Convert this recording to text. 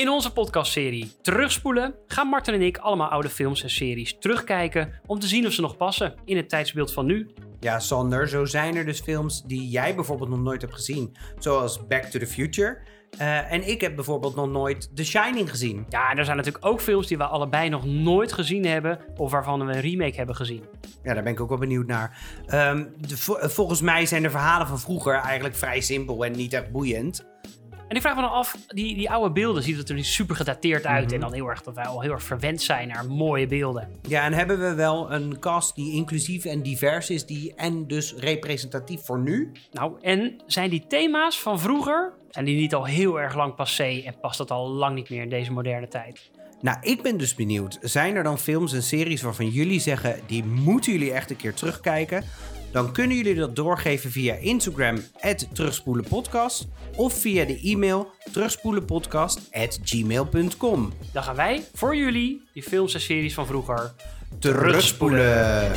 In onze podcastserie Terugspoelen gaan Martin en ik allemaal oude films en series terugkijken om te zien of ze nog passen in het tijdsbeeld van nu. Ja, Sander, zo zijn er dus films die jij bijvoorbeeld nog nooit hebt gezien. Zoals Back to the Future. Eh, en ik heb bijvoorbeeld nog nooit The Shining gezien. Ja, en er zijn natuurlijk ook films die we allebei nog nooit gezien hebben of waarvan we een remake hebben gezien. Ja, daar ben ik ook wel benieuwd naar. Ehm, de, volgens mij zijn de verhalen van vroeger eigenlijk vrij simpel en niet echt boeiend. En ik vraag me dan af, die, die oude beelden ziet het er niet super gedateerd uit. Mhm. En dan heel erg dat wij al heel erg verwend zijn naar mooie beelden. Ja, en hebben we wel een cast die inclusief en divers is, die en dus representatief voor nu? Nou, en zijn die thema's van vroeger, zijn die niet al heel erg lang passé en past dat al lang niet meer in deze moderne tijd? Nou, ik ben dus benieuwd. Zijn er dan films en series waarvan jullie zeggen, die moeten jullie echt een keer terugkijken? Dan kunnen jullie dat doorgeven via Instagram, terugspoelenpodcast. Of via de e-mail terugspoelenpodcast.gmail.com. Dan gaan wij voor jullie die films en series van vroeger Terugspoelen.